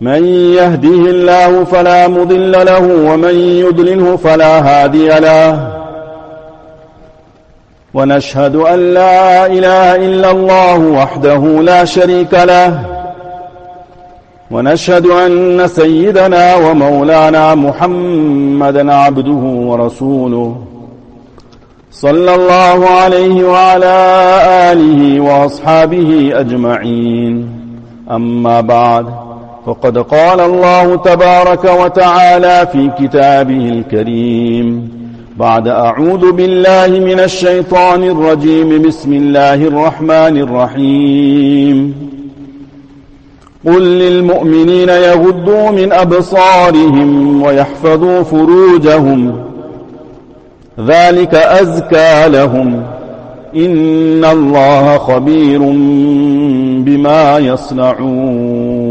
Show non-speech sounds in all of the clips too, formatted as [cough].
من يهده الله فلا مضل له ومن يضلله فلا هادي له. ونشهد أن لا إله إلا الله وحده لا شريك له. ونشهد أن سيدنا ومولانا محمدا عبده ورسوله. صلى الله عليه وعلى آله وأصحابه أجمعين. أما بعد. فقد قال الله تبارك وتعالى في كتابه الكريم. بعد أعوذ بالله من الشيطان الرجيم. بسم الله الرحمن الرحيم. قل للمؤمنين يغضوا من أبصارهم ويحفظوا فروجهم. ذلك أزكى لهم. إن الله خبير بما يصنعون.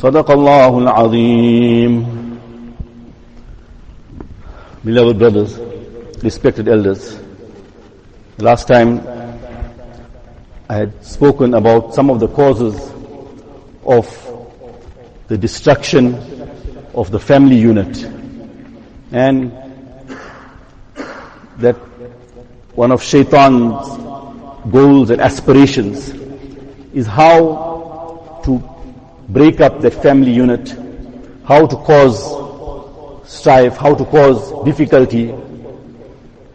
صدق الله العظيم Beloved brothers, respected elders, last time I had spoken about some of the causes of the destruction of the family unit and that one of shaitan's goals and aspirations is how to break up that family unit, how to cause strife, how to cause difficulty.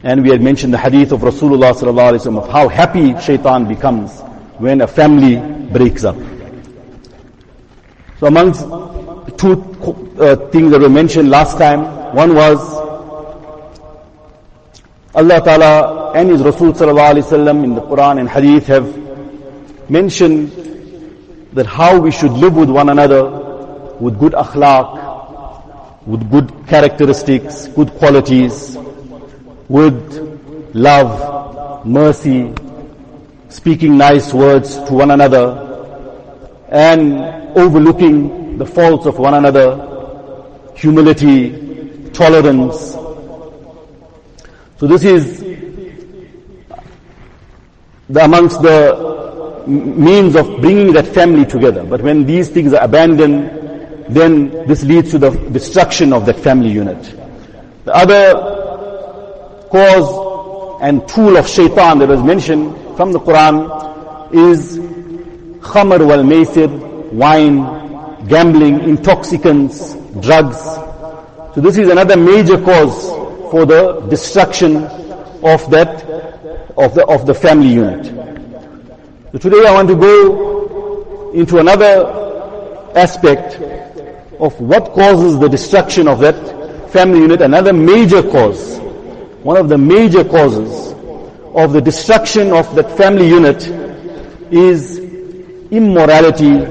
And we had mentioned the hadith of Rasulullah sallallahu alaihi wasallam of how happy shaitan becomes when a family breaks up. So amongst two uh, things that were mentioned last time, one was Allah Ta'ala and His Rasul Sallallahu Alaihi Wasallam in the Quran and Hadith have mentioned that how we should live with one another with good akhlaq, with good characteristics, good qualities, with love, mercy, speaking nice words to one another, and overlooking the faults of one another, humility, tolerance. So this is the amongst the means of bringing that family together. But when these things are abandoned, then this leads to the destruction of that family unit. The other cause and tool of shaitan that was mentioned from the Quran is khamr wal maisir, wine, gambling, intoxicants, drugs. So this is another major cause for the destruction of that, of the, of the family unit. So today I want to go into another aspect of what causes the destruction of that family unit. Another major cause, one of the major causes of the destruction of that family unit is immorality,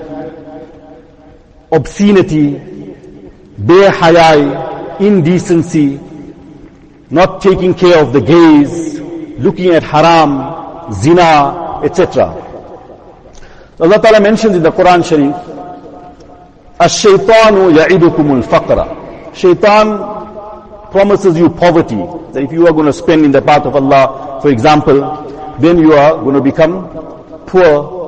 obscenity, behayai, indecency, not taking care of the gaze, looking at haram, zina, etc. Allah Ta'ala mentions in the Quran Sharif, Ash-shaytanu ya'idukumul faqra. Shaitan promises you poverty. That if you are going to spend in the path of Allah, for example, then you are going to become poor.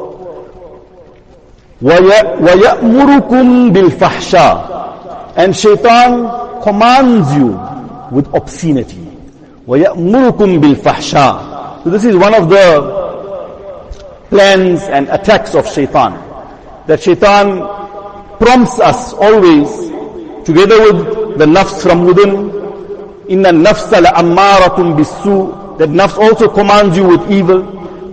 وَيَأْمُرُكُمْ بِالْفَحْشَى And shaitan commands you with obscenity. وَيَأْمُرُكُمْ بِالْفَحْشَى So this is one of the plans and attacks of shaitan. That shaitan prompts us always, together with the nafs from within, إِنَّ النَّفْسَ لَأَمَّارَةٌ بِالسُّوءِ That nafs also commands you with evil,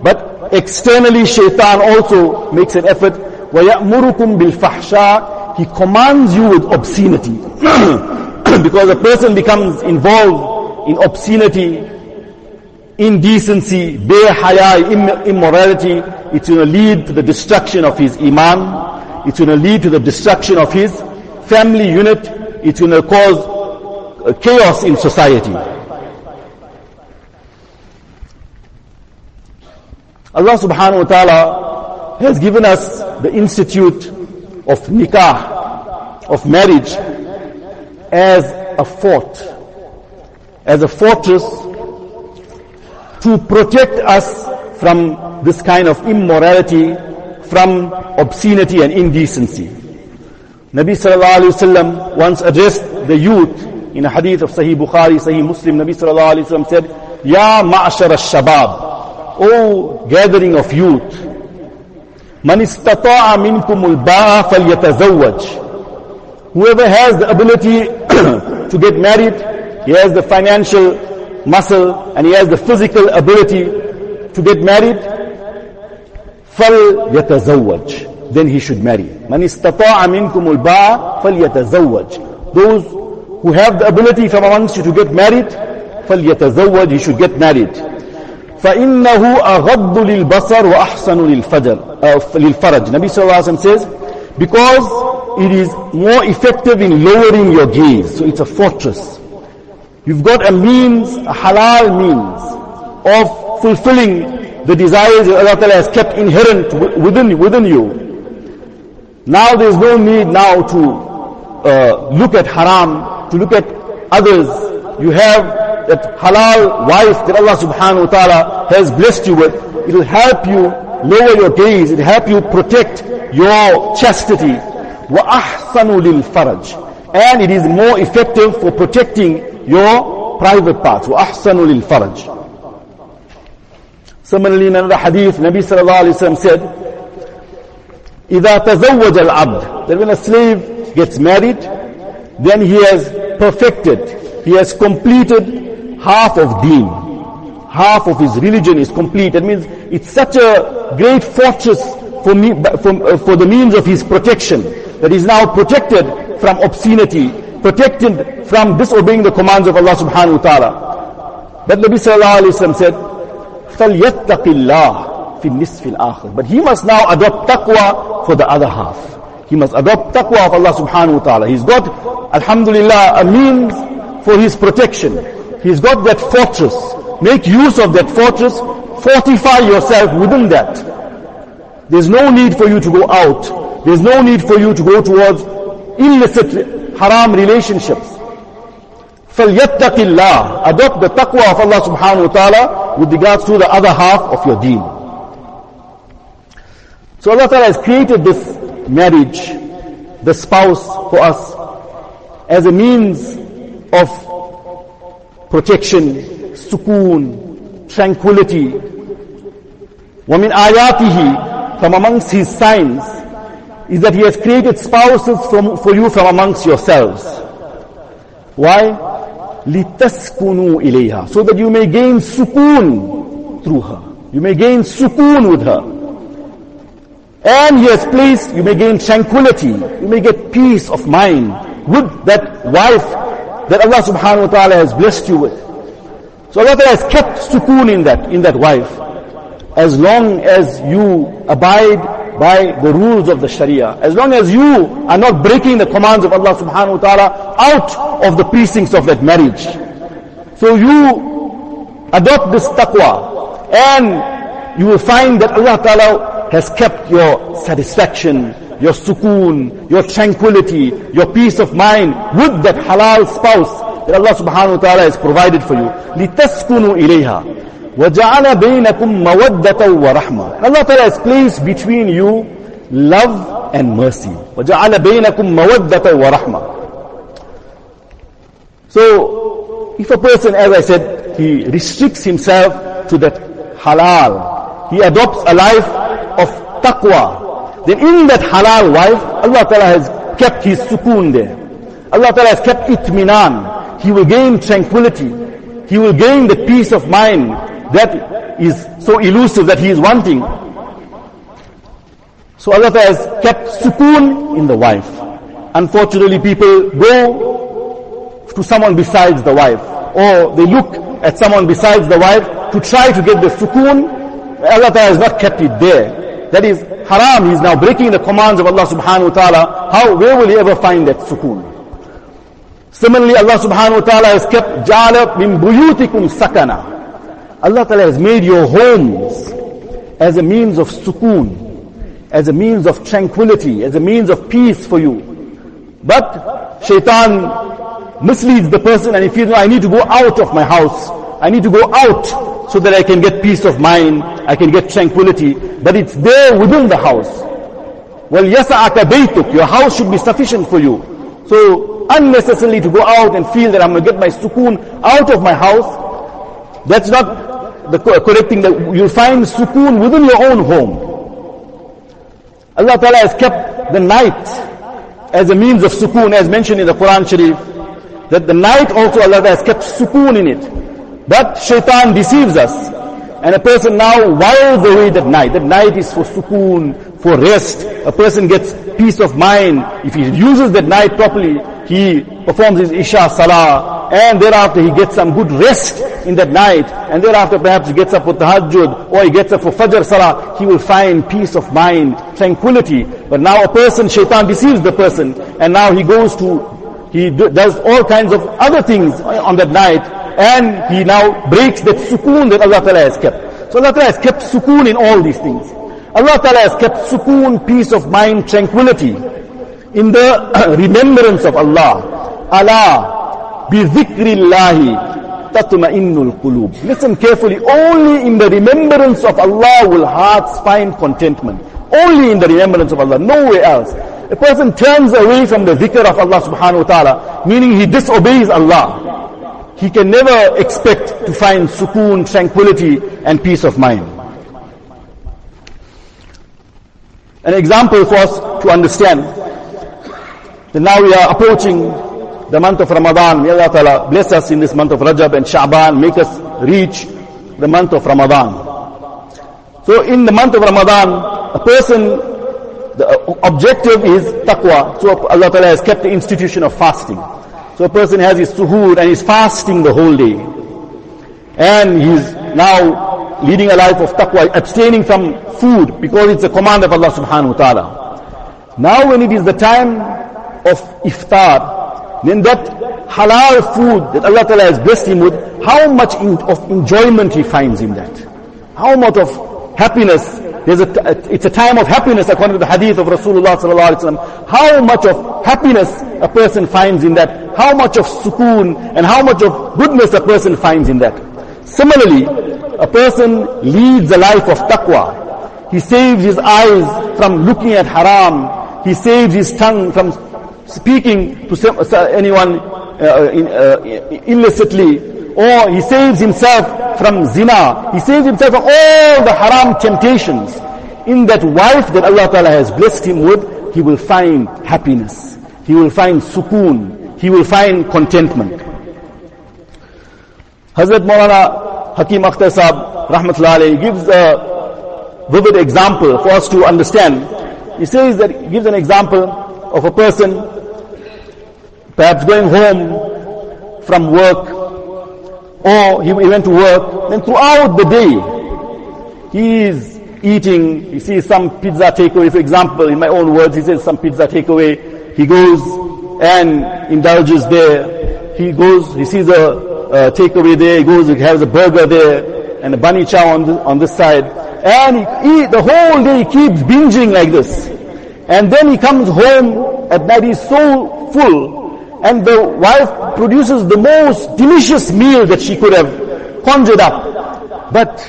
but externally shaitan also makes an effort. وَيَأْمُرُكُمْ بِالْفَحْشَى He commands you with obscenity. [clears throat] because a person becomes involved in obscenity, indecency, behaya, immorality, it's going to lead to the destruction of his iman, it's going to lead to the destruction of his family unit, it's going to cause uh, chaos in society. Allah subhanahu wa ta'ala has given us the institute of nikah, of marriage, as a fort, as a fortress to protect us from this kind of immorality, from obscenity and indecency. Nabi sallallahu alayhi wasallam once addressed the youth in a hadith of Sahih Bukhari, Sahih Muslim. Nabi sallallahu alayhi wasallam said, Ya ma'ashar al-shabab, O gathering of youth, Man istata'a minkum al-ba'a falyatazawwaj. Whoever has the ability [coughs] to get married, he has the financial muscle and he has the physical ability to get married, فَلْيَتَزَوَّجْ Then he should marry. مَنْ اسْتَطَاعَ مِنْكُمُ الْبَاءَ فَلْيَتَزَوَّجْ Those who have the ability from amongst you to get married, فَلْيَتَزَوَّجْ He should get married. فإنه أغض للبصر وأحسن للفجر uh, للفرج Nabi Sallallahu Alaihi Wasallam says because it is more effective in lowering your gaze so it's a fortress you've got a means a halal means of fulfilling the desires that Allah Ta'ala has kept inherent within, within you now there's no need now to uh, look at haram to look at others you have that halal wife that Allah subhanahu wa ta'ala has blessed you with, it will help you lower your gaze, it will help you protect your chastity. وَأَحْسَنُ لِلْفَرَجِ And it is more effective for protecting your private parts. وَأَحْسَنُ لِلْفَرَجِ Similarly, in another hadith, Nabi sallallahu alayhi wa sallam said, إِذَا تَزَوَّجَ الْعَبْدِ That when a slave gets married, then he has perfected, he has completed half of deen, half of his religion is complete. That means it's such a great fortress for, me, for, uh, for the means of his protection that he's now protected from obscenity, protected from disobeying the commands of Allah subhanahu wa ta'ala. But Nabi sallallahu alayhi wa said, فَلْيَتَّقِ اللَّهِ فِي النِّصْفِ الْآخِرِ But he must now adopt taqwa for the other half. He must adopt taqwa of Allah subhanahu wa ta'ala. He's got, alhamdulillah, a means for his protection. He's got that fortress. Make use of that fortress. Fortify yourself within that. There's no need for you to go out. There's no need for you to go towards illicit haram relationships. فَلْيَتَّقِ اللَّهِ Adopt the taqwa of Allah subhanahu wa ta'ala with regards to the other half of your deen. So Allah ta'ala has created this marriage, the spouse for us, as a means of protection, sukoon, tranquility. وَمِنْ آيَاتِهِ From amongst his signs is that he has created spouses from, for you from amongst yourselves. Why? لِتَسْكُنُوا إِلَيْهَا So that you may gain sukoon through her. You may gain sukoon with her. And he has placed, you may gain tranquility. You may get peace of mind with that wife that Allah subhanahu wa ta'ala has blessed you with. So Allah has kept sukoon in that, in that wife. As long as you abide by the rules of the Sharia, as long as you are not breaking the commands of Allah subhanahu wa ta'ala out of the precincts of that marriage. So you adopt this taqwa and you will find that Allah ta'ala has kept your satisfaction, your sukoon, your tranquility, your peace of mind with that halal spouse that Allah subhanahu wa ta'ala has provided for you. لِتَسْكُنُوا إِلَيْهَا وَجَعَلَ بَيْنَكُمْ مَوَدَّةً وَرَحْمَةً Allah ta'ala has placed between you love and mercy. وَجَعَلَ بَيْنَكُمْ مَوَدَّةً وَرَحْمَةً So, if a person, as I said, he restricts himself to that halal, he adopts a life of taqwa, then in that halal wife, Allah Ta'ala has kept his sukoon there. Allah Ta'ala has kept itminan. He will gain tranquility. He will gain the peace of mind that is so elusive that he is wanting. So Allah has kept sukoon in the wife. Unfortunately, people go to someone besides the wife, or they look at someone besides the wife to try to get the sukoon. Allah has not kept it there. That is haram. He is now breaking the commands of Allah subhanahu wa ta'ala. How, where will he ever find that sukoon? Similarly, Allah subhanahu wa ta'ala has kept jala min buyutikum sakana. Allah ta'ala has made your homes as a means of sukoon, as a means of tranquility, as a means of peace for you. But shaitan misleads the person and he feels, I need to go out of my house. I need to go out so that I can get peace of mind, I can get tranquility. But it's there within the house. Well, yasa'aka baytuk, your house should be sufficient for you. So, unnecessarily to go out and feel that I'm going to get my sukoon out of my house, that's not the correct thing. That you'll find sukoon within your own home. Allah Ta'ala has kept the night as a means of sukoon, as mentioned in the Quran Sharif, that the night also Allah has kept sukoon in it. But shaitan deceives us. And a person now whiles away that night. That night is for sukoon, for rest. A person gets peace of mind. If he uses that night properly, he performs his Isha Salah, and thereafter he gets some good rest in that night, and thereafter perhaps he gets up for Tahajjud, or he gets up for Fajr Salah, he will find peace of mind, tranquility. But now a person, shaitan deceives the person, and now he goes to, he does all kinds of other things on that night, and he now breaks that sukoon that Allah Ta'ala has kept. So Allah Ta'ala has kept sukoon in all these things. Allah Ta'ala has kept sukoon, peace of mind, tranquility in the [clears throat] remembrance of Allah. Allah, bi dhikrillahi tatma'innul qulub. Listen carefully, only in the remembrance of Allah will hearts find contentment. Only in the remembrance of Allah, nowhere else. A person turns away from the dhikr of Allah subhanahu wa ta'ala, meaning he disobeys Allah he can never expect to find sukoon, tranquility and peace of mind. An example for us to understand that now we are approaching the month of Ramadan. May Allah Ta'ala bless us in this month of Rajab and Sha'ban, make us reach the month of Ramadan. So in the month of Ramadan, a person, the objective is taqwa. So Allah Ta'ala has kept the institution of fasting. So a person has his suhoor and is fasting the whole day. And he's now leading a life of taqwa, abstaining from food because it's a command of Allah subhanahu wa ta'ala. Now when it is the time of iftar, then that halal food that Allah ta'ala has blessed him with, how much in, of enjoyment he finds in that. How much of happiness there's a, it's a time of happiness according to the hadith of Rasulullah sallallahu alaihi wasallam. How much of happiness a person finds in that. How much of sukoon and how much of goodness a person finds in that. Similarly, a person leads a life of taqwa. He saves his eyes from looking at haram. He saves his tongue from speaking to anyone uh, in, uh, illicitly or he saves himself from zina. He saves himself from all the haram temptations. In that wife that Allah Ta'ala has blessed him with, he will find happiness. He will find sukoon. He will find contentment. Hazrat Maulana Hakim Akhtar Sahab, Rahmatullah gives a vivid example for us to understand. He says that, he gives an example of a person perhaps going home from work or he, went to work, then throughout the day, he is eating, he sees some pizza takeaway, for example, in my own words, he says some pizza takeaway, he goes and indulges there, he goes, he sees a, a takeaway there, he goes, he has a burger there, and a bunny chow on, this, on this side, and he, he, the whole day he keeps binging like this. And then he comes home at night, he's so full, and the wife produces the most delicious meal that she could have conjured up. But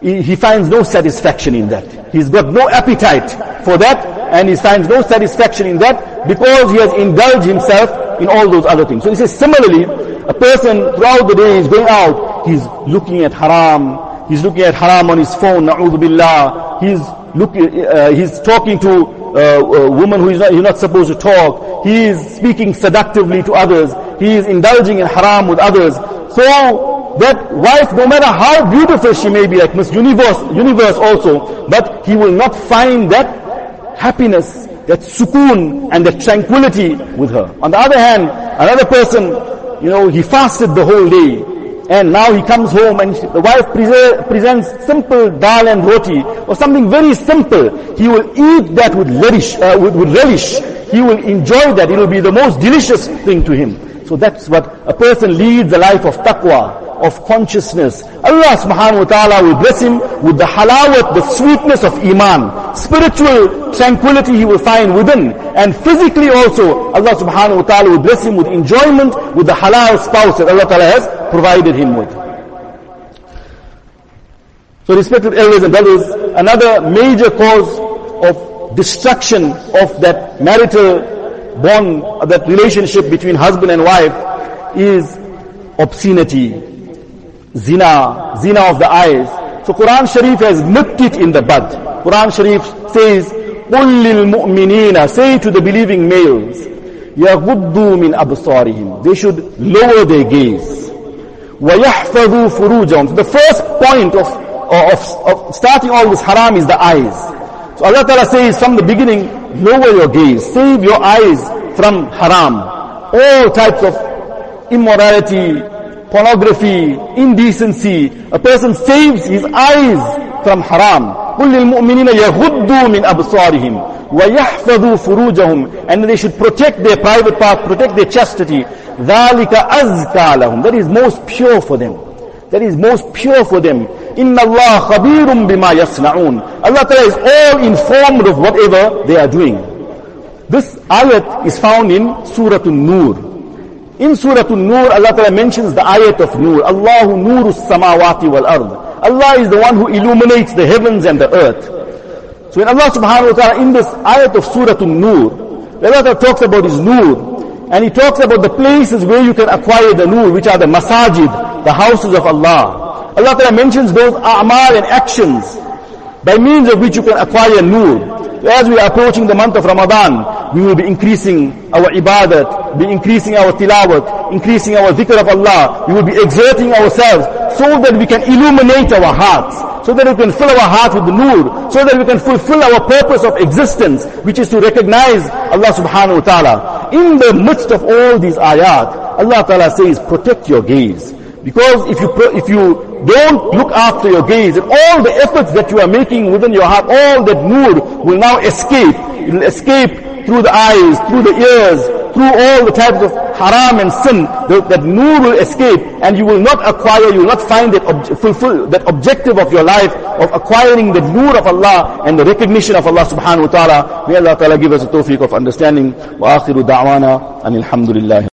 he finds no satisfaction in that. He's got no appetite for that and he finds no satisfaction in that because he has indulged himself in all those other things. So he says similarly, a person throughout the day is going out, he's looking at haram, he's looking at haram on his phone, na'udhu billah, he's looking, uh, he's talking to uh, a woman who is not, he's not supposed to talk. He is speaking seductively to others. He is indulging in haram with others. So that wife, no matter how beautiful she may be, like Miss Universe, universe also, but he will not find that happiness, that sukoon and that tranquility with her. On the other hand, another person, you know, he fasted the whole day. And now he comes home and the wife prese- presents simple dal and roti or something very simple. He will eat that with relish, uh, with, with relish. He will enjoy that. It will be the most delicious thing to him. So that's what a person leads a life of taqwa, of consciousness. Allah subhanahu wa ta'ala will bless him with the halawat, the sweetness of iman. Spiritual tranquility he will find within. And physically also, Allah subhanahu wa ta'ala will bless him with enjoyment, with the halal spouse that Allah ta'ala has provided him with. So respected elders and brothers, another major cause of destruction of that marital bond, that relationship between husband and wife is obscenity, zina, zina of the eyes. So Quran Sharif has nipped it in the bud. Quran Sharif says, قُلْ لِلْمُؤْمِنِينَ Say to the believing males, يَغُضُّوا مِنْ أَبْصَارِهِمْ They should lower their gaze. وَيَحْفَظُوا فُرُوجَهُمْ So the first point of, of, of starting all this haram is the eyes. So Allah Ta'ala says from the beginning, lower your gaze, save your eyes from haram. All types of immorality, pornography, indecency. A person saves his eyes from haram. قُلْ لِلْمُؤْمِنِينَ يَغُضُّوا مِنْ أَبْصَارِهِمْ وَيَحْفَظُوا فُرُوجَهُمْ And they should protect their private part, protect their chastity. ذَلِكَ أَزْكَى لَهُمْ That is most pure for them. That is most pure for them. إِنَّ اللَّهَ خَبِيرٌ بِمَا يَصْنَعُونَ Allah Ta'ala is all informed of whatever they are doing. This ayat is found in Surah An-Nur. In Surah An-Nur, Allah Ta'ala mentions the ayat of Nur. Allahu nuru samawati wal ard. Allah is the one who illuminates the heavens and the earth. So when Allah subhanahu wa ta'ala in this ayat of Surah An-Nur, Allah talks about His Nur, and He talks about the places where you can acquire the Nur, which are the masajid, the houses of Allah. Allah Ta'ala mentions those a'mal and actions by means of which you can acquire nur. As we are approaching the month of Ramadan, we will be increasing our ibadat, be increasing our tilawat, increasing our dhikr of Allah. We will be exerting ourselves so that we can illuminate our hearts, so that we can fill our hearts with the nur, so that we can fulfill our purpose of existence, which is to recognize Allah subhanahu wa ta'ala. In the midst of all these ayat, Allah ta'ala says, protect your gaze. Because if you, if you don't look after your gaze and all the efforts that you are making within your heart, all that nur will now escape. It will escape through the eyes, through the ears, through all the types of haram and sin. That, that nur will escape and you will not acquire, you will not find that ob- fulfill that objective of your life of acquiring the nur of Allah and the recognition of Allah subhanahu wa ta'ala. May Allah ta'ala give us a tawfiq of understanding. Wa akhiru da'wana and alhamdulillah.